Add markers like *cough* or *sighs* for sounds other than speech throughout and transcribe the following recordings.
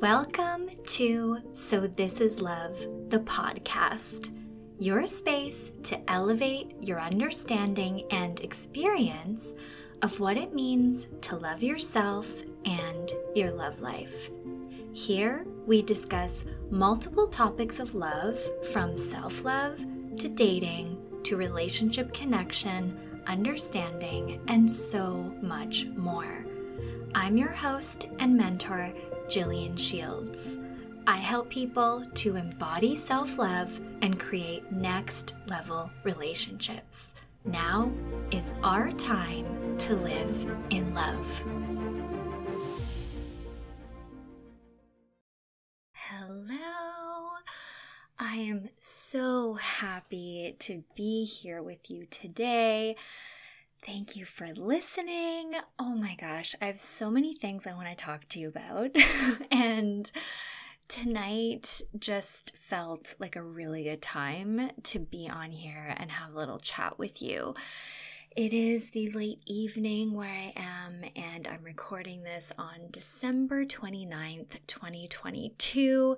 Welcome to So This Is Love, the podcast, your space to elevate your understanding and experience of what it means to love yourself and your love life. Here, we discuss multiple topics of love from self love to dating to relationship connection, understanding, and so much more. I'm your host and mentor, Gillian Shields. I help people to embody self love and create next level relationships. Now is our time to live in love. Hello. I am so happy to be here with you today. Thank you for listening. Oh my gosh, I have so many things I want to talk to you about. *laughs* and tonight just felt like a really good time to be on here and have a little chat with you. It is the late evening where I am, and I'm recording this on December 29th, 2022.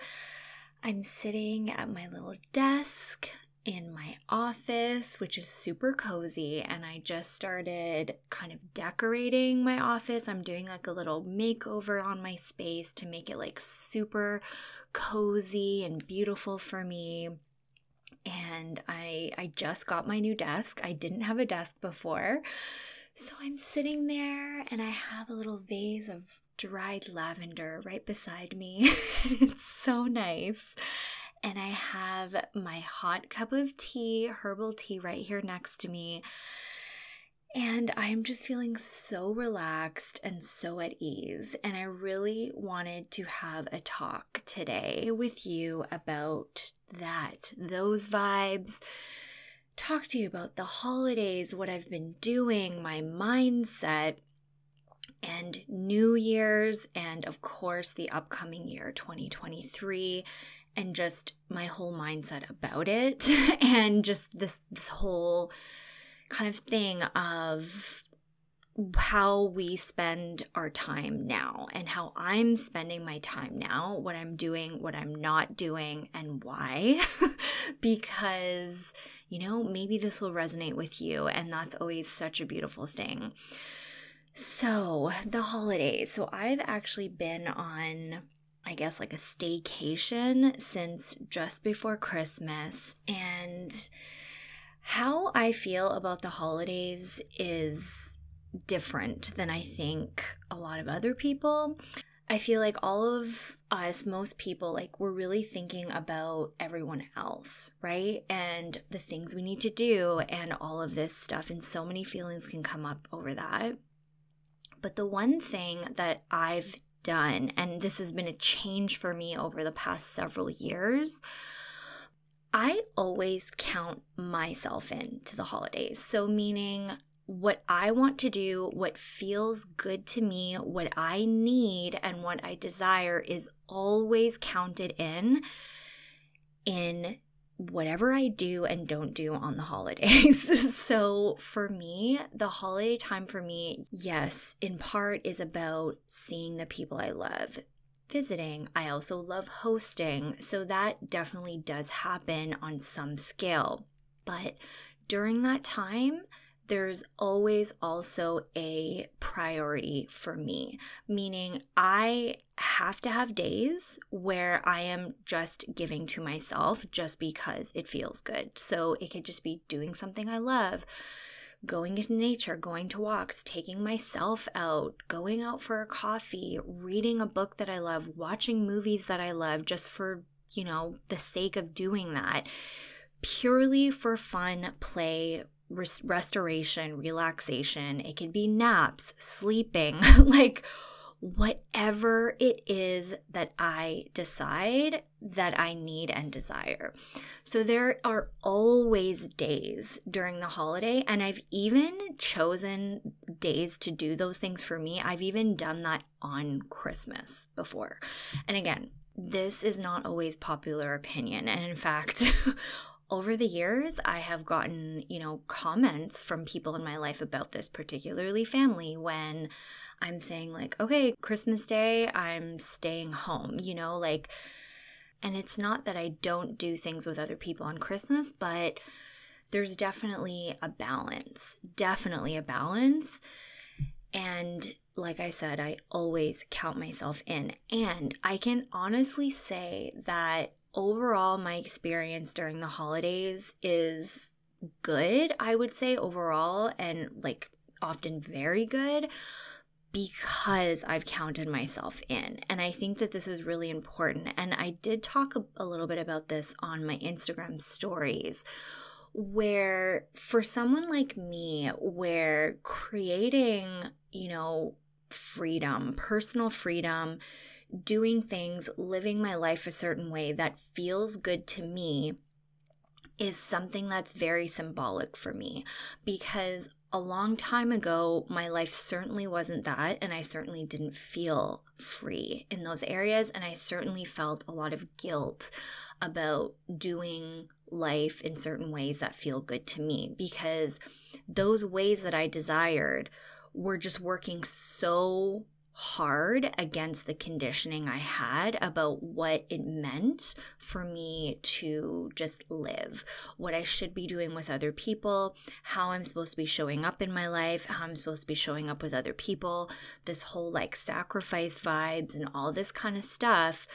I'm sitting at my little desk in my office, which is super cozy. And I just started kind of decorating my office. I'm doing like a little makeover on my space to make it like super cozy and beautiful for me. And I I just got my new desk. I didn't have a desk before. So I'm sitting there and I have a little vase of dried lavender right beside me. *laughs* it's so nice and I have my hot cup of tea, herbal tea, right here next to me. And I'm just feeling so relaxed and so at ease. And I really wanted to have a talk today with you about that, those vibes. Talk to you about the holidays, what I've been doing, my mindset, and New Year's, and of course, the upcoming year 2023 and just my whole mindset about it *laughs* and just this this whole kind of thing of how we spend our time now and how I'm spending my time now, what I'm doing, what I'm not doing, and why. *laughs* because, you know, maybe this will resonate with you, and that's always such a beautiful thing. So, the holidays. So, I've actually been on I guess, like a staycation since just before Christmas. And how I feel about the holidays is different than I think a lot of other people. I feel like all of us, most people, like we're really thinking about everyone else, right? And the things we need to do and all of this stuff. And so many feelings can come up over that. But the one thing that I've done, and this has been a change for me over the past several years. I always count myself in to the holidays. So, meaning what I want to do, what feels good to me, what I need, and what I desire is always counted in in whatever I do and don't do on the holidays. *laughs* so for me, the holiday time for me, yes, in part is about seeing the people I love. Visiting. I also love hosting. So that definitely does happen on some scale. But during that time, there's always also a priority for me, meaning I have to have days where I am just giving to myself just because it feels good. So it could just be doing something I love, going into nature, going to walks, taking myself out, going out for a coffee, reading a book that I love, watching movies that I love just for, you know, the sake of doing that. Purely for fun, play, res- restoration, relaxation. It could be naps, sleeping, *laughs* like whatever it is that I decide that I need and desire. So there are always days during the holiday, and I've even chosen days to do those things for me. I've even done that on Christmas before. And again, this is not always popular opinion. And in fact, *laughs* over the years, I have gotten, you know, comments from people in my life about this, particularly family, when I'm saying, like, okay, Christmas Day, I'm staying home, you know, like, and it's not that I don't do things with other people on Christmas, but there's definitely a balance, definitely a balance. And like I said, I always count myself in. And I can honestly say that overall, my experience during the holidays is good, I would say, overall, and like often very good because I've counted myself in. And I think that this is really important. And I did talk a, little bit about this on my Instagram stories, where for someone like me, where creating, you know, freedom, personal freedom, doing things, living my life a certain way that feels good to me is something that's very symbolic for me because a long time ago, my life certainly wasn't that, and I certainly didn't feel free in those areas. And I certainly felt a lot of guilt about doing life in certain ways that feel good to me because those ways that I desired were just working so hard against the conditioning I had about what it meant for me to just live, what I should be doing with other people, how I'm supposed to be showing up in my life, how I'm supposed to be showing up with other people, this whole like sacrifice vibes and all this kind of stuff.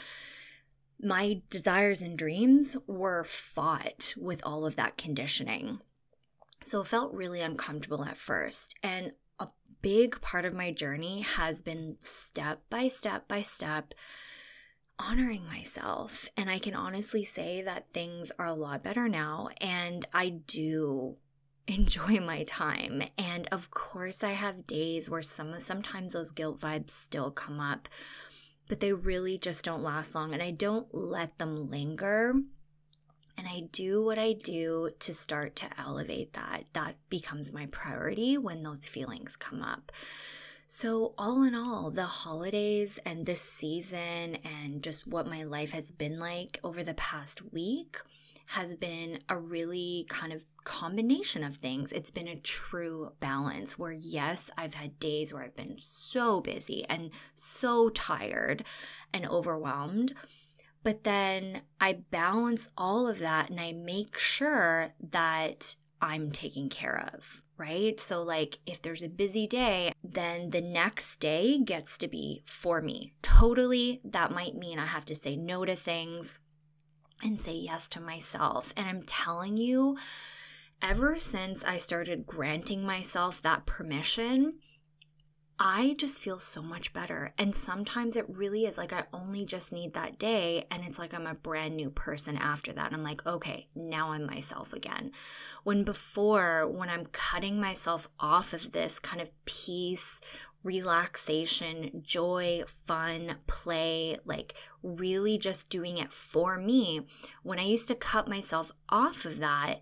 My desires and dreams were fought with all of that conditioning. So it felt really uncomfortable at first. And big part of my journey has been step by step by step honoring myself. And I can honestly say that things are a lot better now. And I do *laughs* enjoy my time. And of course, I have days where some sometimes those guilt vibes still come up, but they really just don't last long. And I don't let them linger and I do what I do to start to elevate that. That becomes my priority when those feelings come up. So, all in all, the holidays and this season and just what my life has been like over the past week has been a really kind of combination of things. It's been a true balance where, yes, I've had days where I've been so busy and so tired and overwhelmed. But then I balance all of that and I make sure that I'm taken care of, right? So, like, if there's a busy day, then the next day gets to be for me. Totally, that might mean I have to say no to things and say yes to myself. And I'm telling you, ever since I started granting myself that permission, I just feel so much better. And sometimes it really is like I only just need that day. And it's like I'm a brand new person after that. I'm like, okay, now I'm myself again. When before, when I'm cutting myself off of this kind of peace, relaxation, joy, fun, play, like really just doing it for me, when I used to cut myself off of that,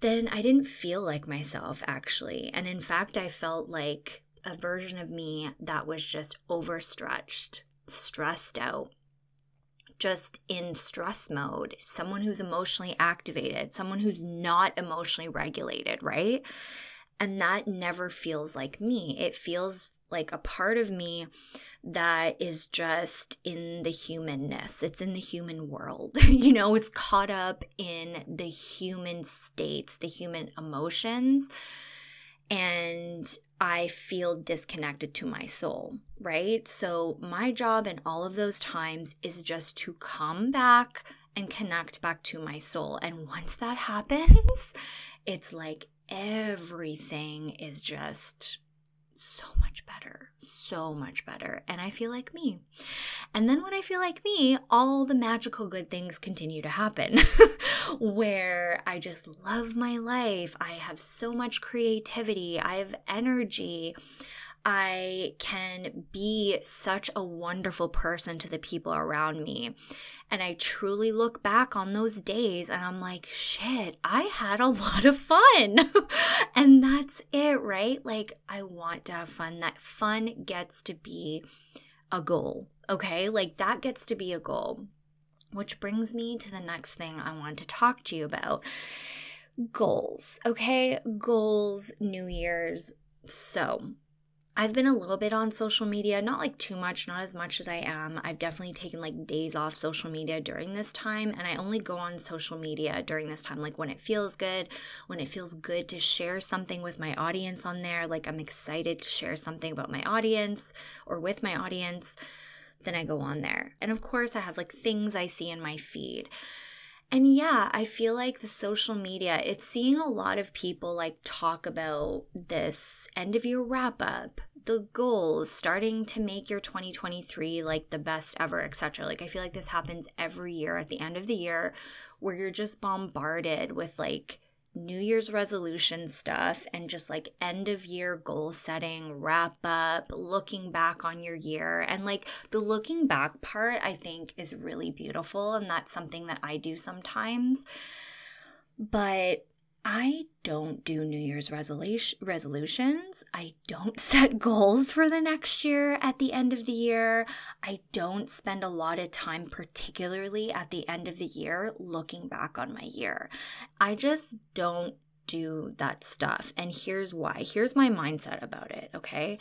then I didn't feel like myself actually. And in fact, I felt like a version of me that was just overstretched, stressed out, just in stress mode, someone who's emotionally activated, someone who's not emotionally regulated, right? And that never feels like me. It feels like a part of me that is just in the humanness. It's in the human world. *laughs* you know, it's caught up in the human states, the human emotions and I feel disconnected to my soul, right? So, my job in all of those times is just to come back and connect back to my soul. And once that *laughs* happens, it's like everything is just so much better, so much better. And I feel like me. And then when I feel like me, all the magical good things continue to happen *laughs* where I just love my life. I have so much creativity, I have energy. I can be such a wonderful person to the people around me. And I truly look back on those days and I'm like, shit, I had a *laughs* lot of fun. *laughs* and that's it, right? Like, I want to have fun. That fun gets to be a goal, okay? Like, that gets to be a goal. Which brings me to the next thing I want to talk to you about goals, okay? Goals, New Year's. So, I've been a little bit on social media, not like too much, not as much as I am. I've definitely taken like days off social media during this time, and I only go on social media during this time, like when it feels good, when it feels good to share something with my audience on there. Like I'm excited to share something about my audience or with my audience, then I go on there. And of course, I have like things I see in my feed. And yeah, I feel like the social media, it's seeing a lot of people like talk about this end of year wrap up, the goals, starting to make your 2023 like the best ever, etc. Like I feel like this happens every year at the end of the year where you're just bombarded with like New Year's resolution stuff and just like end of year goal setting, wrap up, looking back on your year. And like the looking back part, I think is really beautiful. And that's something that I do sometimes. But I don't do New Year's resolution, resolutions. I don't *laughs* set goals for the next year at the end of the year. I don't spend a lot of time, particularly at the end of the year, looking back on my year. I just don't do that stuff. And here's why. Here's my mindset about it, okay?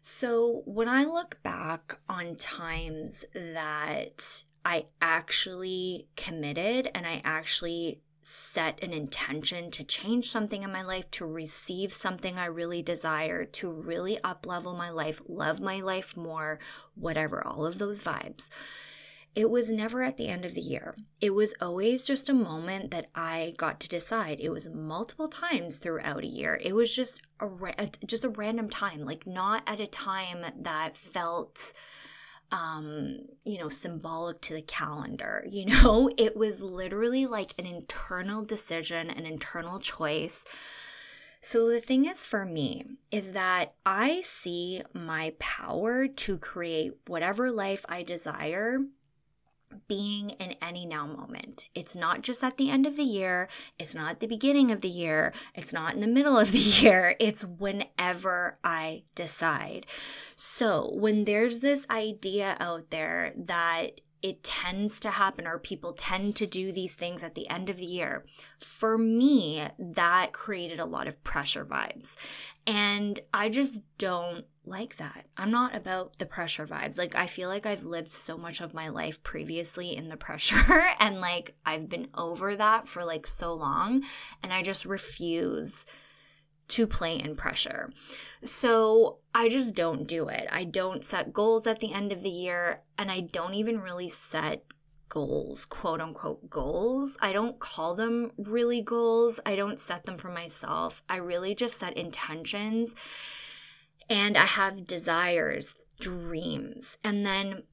So when I look back on times that I actually committed and I actually set an intention to change something in my life, to receive something I really desire, to really up level my life, love my life more, whatever, all of those vibes. It was never at the end of the year. It was always just a moment that I got to decide. It was multiple times throughout a year. It was just a just a random time, like not at a time that felt um, you know, symbolic to the calendar. *laughs* You know, it was literally like an internal decision, an internal choice. So the thing is for me is that I see my power to create whatever life I desire being in any now moment. It's not just at the end of the year, it's not at the beginning of the year, it's not in the middle of the *laughs* year, it's whenever I decide. So, when there's this idea out there that it tends to happen or people tend to do these things at the end of the year. For me, that created a lot of pressure vibes. And I just don't like that. I'm not about the pressure vibes. Like, I feel like I've lived so much of my life previously in the pressure, *laughs* and like I've been over that for like so long, and I just refuse to play in pressure. So I just don't do it. I don't set goals at the end of the year, and I don't even really set goals, quote unquote goals. I don't call them really goals. I don't set them for myself. I really just set intentions and I have desires, dreams. And then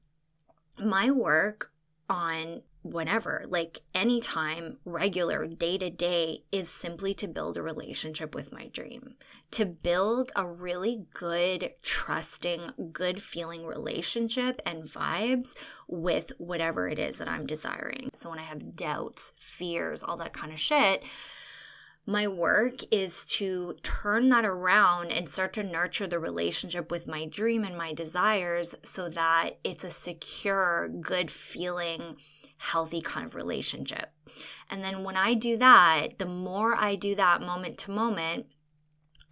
my work on whenever, like anytime, regular, day to day, is simply to build a relationship with my dream, to build a really good, trusting, good feeling relationship and vibes with whatever it is that I'm desiring. So when I have doubts, fears, all that kind of shit, my work is to turn that around and start to nurture the relationship with my dream and my desires so that it's a secure, good feeling healthy kind of relationship. And then when I do that, the more I do that moment to moment,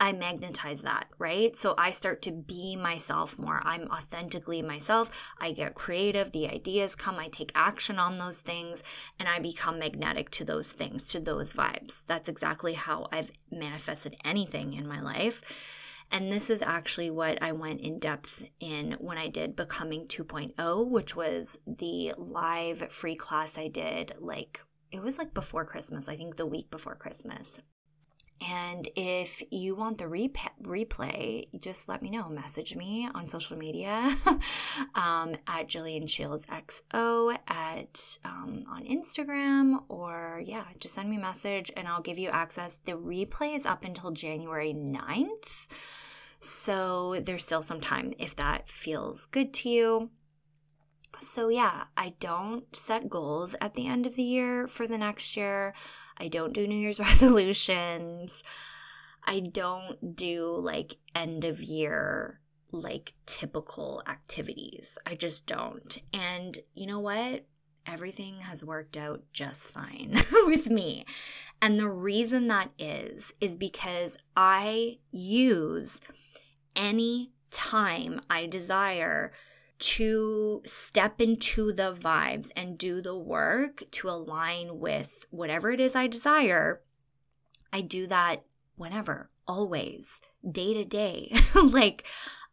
I magnetize that, right? So I start to be myself more. I'm authentically myself. I get creative. The ideas come. I take action on those things and I become magnetic to those things, to those vibes. That's exactly how I've manifested anything in my life. And this is actually what I went in depth in when I did Becoming 2.0, which was the live free class I did like it was like before Christmas, I think the week before Christmas. And if you want the replay, just let me know. Message me on social media *laughs* um, at Gillian Shields XO at um, on Instagram, or yeah, just send me a message and I'll give you access. The replay is up until January 9th. So there's still some time if that feels good to you. So, yeah, I don't set goals at the end of the year for the next year. I don't do New Year's *laughs* resolutions. I don't do like end of year, like typical activities. I just don't. And you know what? Everything has worked out just fine *laughs* with me. And the reason that is, is because I use any time I desire to step into the vibes and do the work to align with whatever it is I desire, I do that whenever, always, day to day. *laughs* like,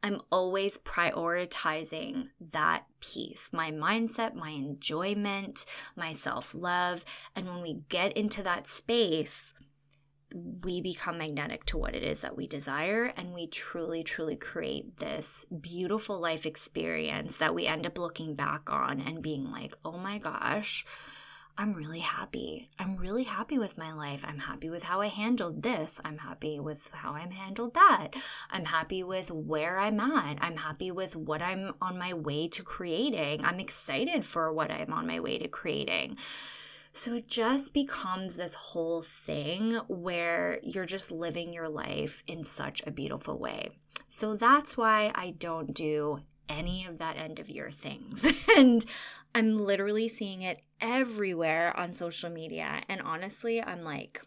I'm always prioritizing that piece my mindset, my enjoyment, my self love. And when we get into that space, we become magnetic to what it is that we desire and we truly truly create this beautiful life experience that we end up looking back on and being like oh my gosh I'm really happy. I'm really happy with my life. I'm happy with how I handled this. I'm happy with how I'm handled that. I'm happy with where I'm at. I'm happy with what I'm on my way to creating. I'm excited for what I'm on my way to creating. So it just becomes this whole thing where you're just living your life in such a beautiful way. So that's why I don't do any of that end of year things. *laughs* and I'm literally seeing it everywhere on social media. And honestly, I'm like,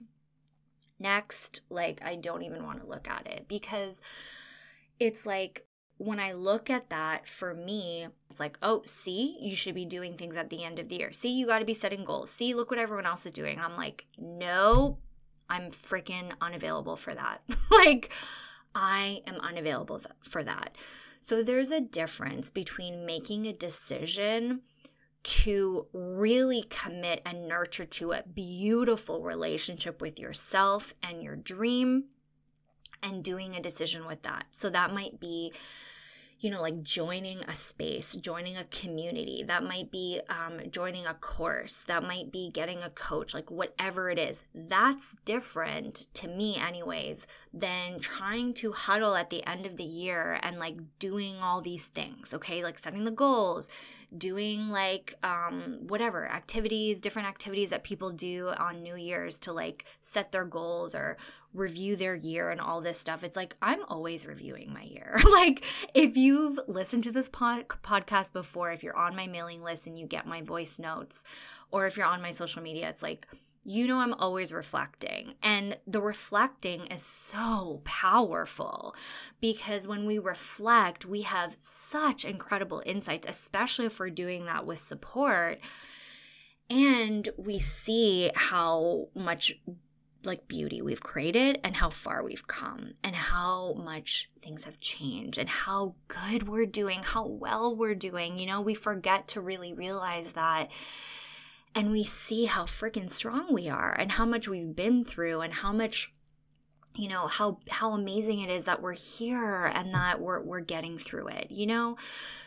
next, like, I don't even want to look at it because it's like when I look at that for me, it's like, oh, see, you should be doing things at the end of the year. See, you got to be setting goals. See, look what everyone else is doing. I'm like, no, I'm freaking unavailable for that. *laughs* like, I am unavailable for that. So there's a difference between making a decision to really commit and nurture to a beautiful relationship with yourself and your dream and doing a decision with that. So that might be you know, like joining a space, joining a community. That might be um, joining a course. That might be getting a coach, like whatever it is. That's different to me, anyways, than trying to huddle at the end of the year and like doing all these things, okay? Like setting the goals, doing like um, whatever activities, different activities that people do on New Year's to like set their goals or review their year and all this stuff. It's like I'm always reviewing my year. *laughs* like if you've listened to this pod- podcast before, if you're on my mailing list and you get my voice notes, or if you're on my social media, it's like you know I'm always reflecting. And the reflecting is so powerful because when we reflect, we have such incredible insights, especially if we're doing that with support. And we see how much like beauty we've created and how far we've come and how much things have changed and how good we're doing, how well we're doing. You know, we forget to really realize that and we see how freaking strong we are and how much we've been through and how much you know how how amazing it is that we're here and that we're we're getting through it you know?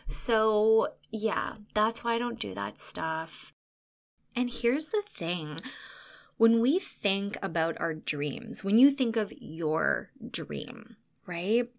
So yeah that's why i don't do that stuff. And here's the thing. When we think about our dreams when you think of your dream right?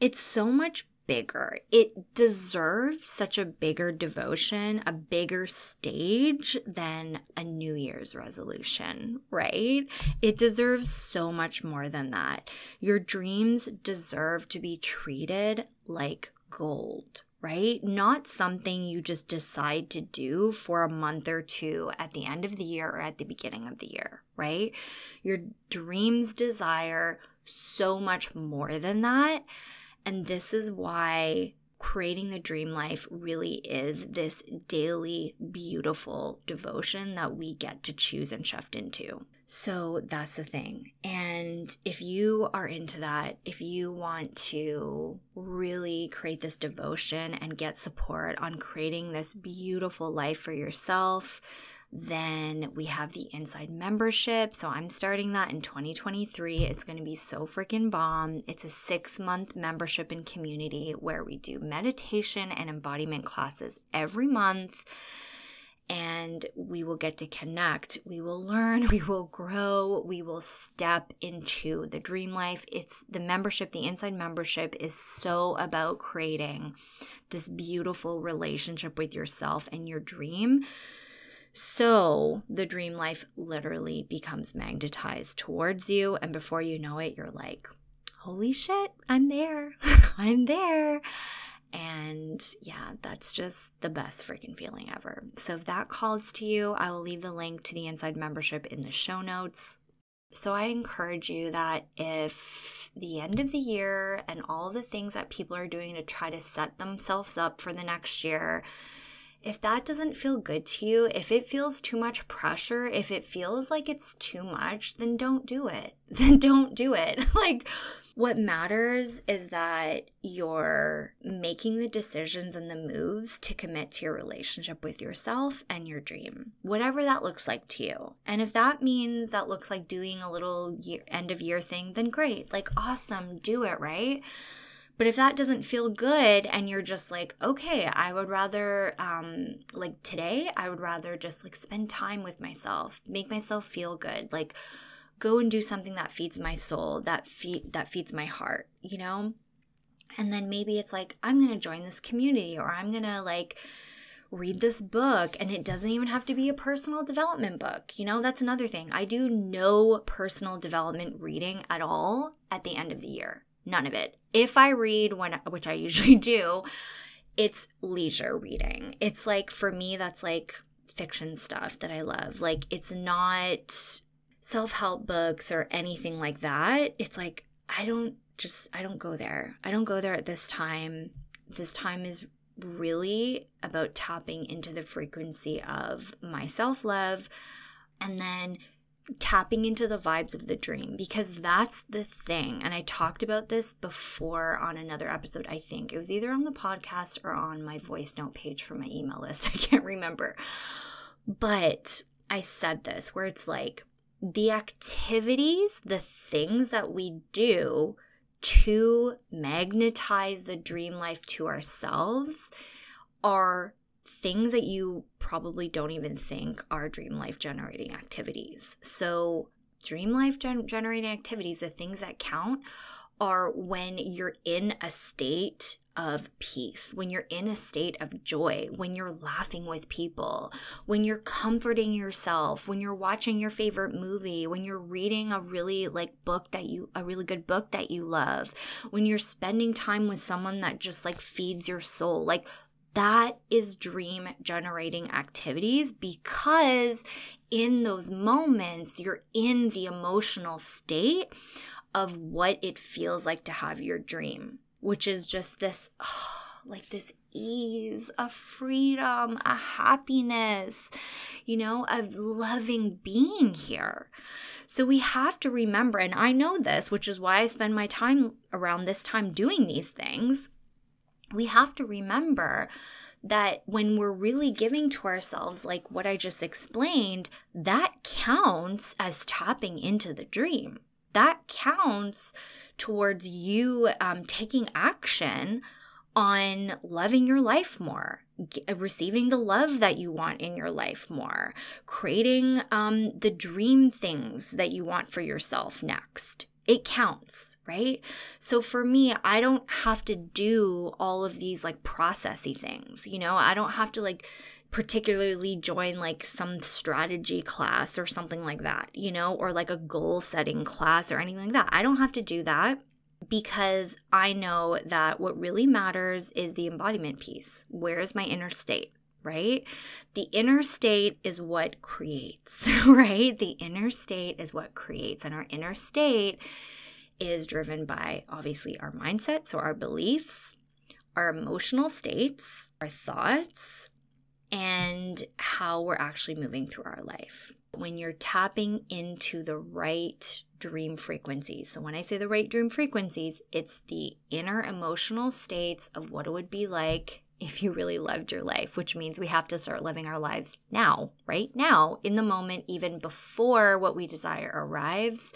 It's so much bigger. It deserves such a bigger devotion, a bigger stage than a New Year's resolution, right? It deserves so much more than that. Your dreams deserve to be treated like gold, right? Not something you just decide to do for a month or two at the end of the year or at the beginning of the year, right? Your dreams desire so much more than that. And this is why creating the dream life really is this daily beautiful devotion that we get to choose and shift into. So that's the thing. And if you are into that, if you want to really create this devotion and get support on creating this beautiful life for yourself, then we have the inside membership. So I'm starting that in 2023. It's going to be so freaking bomb. It's a six month membership and community where we do meditation and embodiment classes every month. And we will get to connect. We will learn. *laughs* We will grow. We will step into the dream life. It's the membership, the inside membership is so about creating this beautiful relationship with yourself and your dream so the dream life literally becomes magnetized towards you. And before you know it, you're like, holy shit, I'm there. *laughs* I'm there. And yeah, that's just the best freaking feeling ever. So if that calls to you, I will leave the link to the inside membership in the show notes. So I encourage you that if the end of the year and all the things that people are doing to try to set themselves up for the next year, if that doesn't feel good to you, if it feels too much pressure, if it feels like it's too much, then don't do it. *laughs* Then don't do it. *laughs* like, what matters is that you're making the decisions and the moves to commit to your relationship with yourself and your dream, whatever that looks like to you. And if that means that looks like doing a little year, end of year thing, then great. Like, awesome, do it, right? But if that doesn't feel good and you're just like, okay, I would rather, um, like today, I would rather just like spend time with myself, make myself feel good. Like, go and do something that feeds my soul, that feed that feeds my heart, you know? And then maybe it's like I'm to join this community or I'm to like read this book and it doesn't even have to be a personal development book. You know, that's another thing. I do no personal development reading at all at the end of the year. None of it. If I read when which I usually *laughs* do, it's leisure reading. It's like for me that's like fiction stuff that I love. Like it's not self help books or anything like that, it's like, I don't just, I don't go there. I don't go there at this time. This time is really about tapping into the frequency of my self love and then tapping into the vibes of the dream because that's the thing. And I talked about this before on another episode, I think. It was either on the podcast or on my voice note page for my email list. *laughs* I can't remember. But I said this where it's like, the activities, the things that we do to magnetize the dream life to ourselves are things that you probably don't even think are dream life generating activities. So, dream life gen- generating activities, the things that count, are when you're in a state of peace, when you're in a state of joy, when you're laughing with people, when you're comforting yourself, when you're watching your favorite movie, when you're reading a really like book that you a really good book that you love, when you're spending time with someone that just like feeds your soul. Like that is dream generating activities because in those moments you're in the emotional state of what it feels like to have your dream which is just this, *sighs* like this ease, a freedom, a happiness, you know, of loving being here. So we have to remember, and I know this, which is why I spend my time around this time doing these things. We have to remember that when we're really giving to ourselves, like what I just explained, that counts as tapping into the dream. That counts towards you um, taking action on loving your life more, receiving the love that you want in your life more, creating um, the dream things that you want for yourself next. It counts, right? So for me, I don't have to do all of these like processy things. You know, I don't have to like particularly join like some strategy class or something like that, you know, or like a goal setting class or anything like that. I don't have to do that because I know that what really matters is the embodiment piece. Where is my inner state? Right? The inner state is what creates, *laughs* right? The inner state is what creates. And our inner state is driven by obviously our mindset, so our beliefs, our emotional states, our thoughts, and how we're actually moving through our life. When you're tapping into the right dream frequencies. So, when I say the right dream frequencies, it's the inner emotional states of what it would be like if you really loved your life, which means we have to start living our lives now, right now, in the moment, even before what we desire arrives.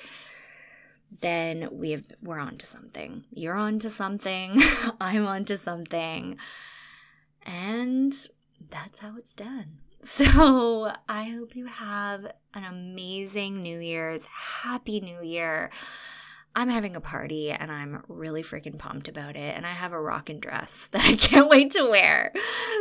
Then we have we're on to something. You're on to something. *laughs* I'm on to something. And that's how it's done. *laughs* So I hope you have an amazing New Year's. Happy New Year. I'm having a party and I'm really freaking pumped about it. And I have a rockin' dress *laughs* that I can't wait to wear.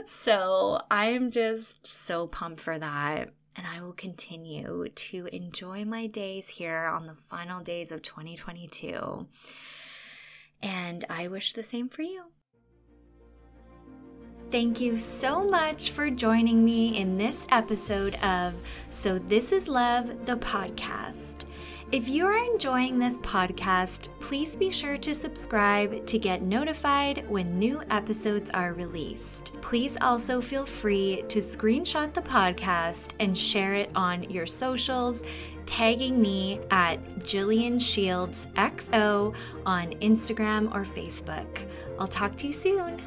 So I'm just so pumped for that. And I will continue to enjoy my days here on the final days of 2022. And I wish the same for you. Thank you so much for joining me in this episode of So This Is Love, the podcast. If you are enjoying this podcast, please be sure to subscribe to get notified when new episodes are released. Please also feel free to screenshot the podcast and share it on your socials, tagging me at Gillian Shields XO on Instagram or Facebook. I'll talk to you soon.